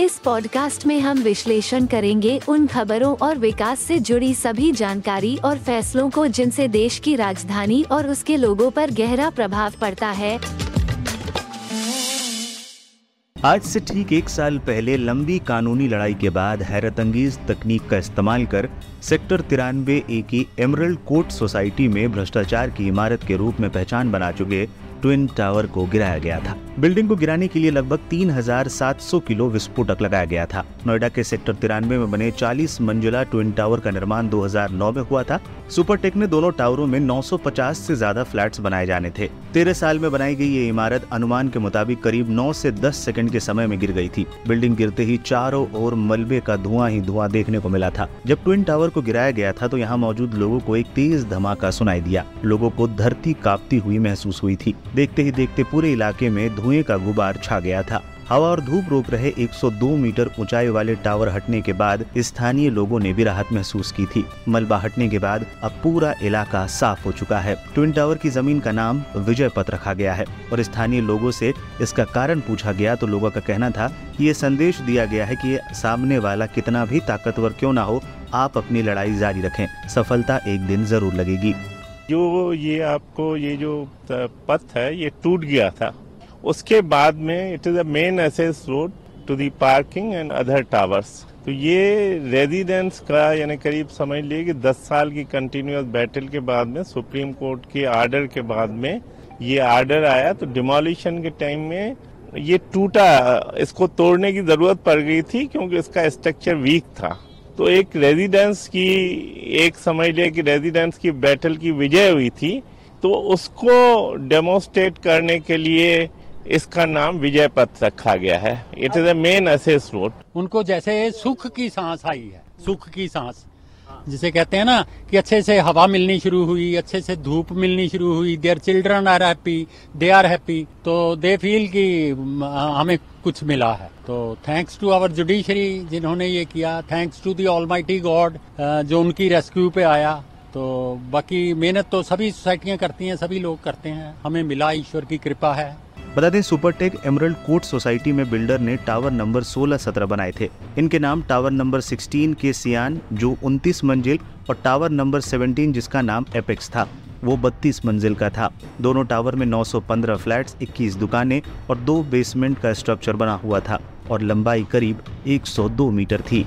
इस पॉडकास्ट में हम विश्लेषण करेंगे उन खबरों और विकास से जुड़ी सभी जानकारी और फैसलों को जिनसे देश की राजधानी और उसके लोगों पर गहरा प्रभाव पड़ता है। आज से ठीक एक साल पहले लंबी कानूनी लड़ाई के बाद हैरत तकनीक का इस्तेमाल कर सेक्टर तिरानवे ए की एमरल्ड कोर्ट सोसाइटी में भ्रष्टाचार की इमारत के रूप में पहचान बना चुके ट्विन टावर को गिराया गया था। बिल्डिंग को गिराने के लिए लगभग 3,700 किलो विस्फोटक लगाया गया था। नोएडा के सेक्टर तिरानवे में बने 40 मंजिला ट्विन टावर का निर्माण 2009 में हुआ था। सुपरटेक ने दोनों टावरों में 950 से ज़्यादा फ्लैट्स बनाए जाने थे। तेरह साल में बनाई गई ये इमारत अनुमान के मुताबिक करीब 9 से 10 सेकंड के समय में गिर गई थी। बिल्डिंग गिरते ही चारों ओर मलबे का धुआँ ही धुआँ देखने को मिला था। जब ट्विन टावर को गिराया गया था तो यहाँ मौजूद लोगों को एक तेज धमाका सुनाई दिया। लोगों को धरती कांपती हुई महसूस हुई थी। देखते ही देखते पूरे इलाके में धुएँ का गुबार छा गया था। हवा और धूप रोक रहे 102 मीटर ऊंचाई वाले टावर हटने के बाद स्थानीय लोगों ने भी राहत महसूस की थी। मलबा हटने के बाद अब पूरा इलाका साफ़ हो चुका है। ट्विन टावर की ज़मीन का नाम विजय पथ रखा गया है और स्थानीय लोगों से इसका कारण पूछा गया तो लोगों का कहना था कि ये संदेश दिया गया है कि सामने वाला कितना भी ताकतवर क्यों ना हो, आप अपनी लड़ाई जारी रखें। सफलता एक दिन ज़रूर लगेगी। जो ये आपको ये जो पथ है, ये टूट गया था। उसके बाद में it is a main access road to the parking and other towers तो ये रेजिडेंस का यानी करीब समझ लिए कि 10 साल की कंटिन्यूस बैटल के बाद में, सुप्रीम कोर्ट के आर्डर के बाद में ये आर्डर आया। तो डिमोलिशन के टाइम में ये टूटा, इसको तोड़ने की ज़रूरत पड़ गई थी क्योंकि इसका स्ट्रक्चर वीक था। तो एक रेजिडेंस की, एक समझ लिया कि रेजिडेंस की बैटल की विजय हुई थी। तो उसको डेमोस्ट्रेट करने के लिए इसका नाम विजय पथ रखा गया है। It is main access road उनको जैसे सुख की सांस आई है, सुख की सांस। जिसे कहते हैं ना कि अच्छे से हवा मिलनी शुरू हुई, अच्छे से धूप मिलनी शुरू हुई their children are happy they are happy तो दे फील कि हमें कुछ मिला है। तो थैंक्स टू आवर जुडिशरी जिन्होंने ये किया thanks to the all god जो उनकी रेस्क्यू पे आया तो बाकी मेहनत तो सभी सोसाइटियाँ करती हैं, सभी लोग करते हैं, हमें मिला ईश्वर की कृपा है। बता दें, सुपरटेक एमरल्ड कोर्ट सोसाइटी में बिल्डर ने टावर नंबर 16-17 बनाए थे। इनके नाम टावर नंबर 16 के सियान, जो 29 मंजिल, और टावर नंबर 17 जिसका नाम एपेक्स था। वो 32 मंजिल का था। दोनों टावर में 915 फ्लैट्स 21 दुकानें, और दो बेसमेंट का स्ट्रक्चर बना हुआ था, और लंबाई करीब 102 मीटर थी।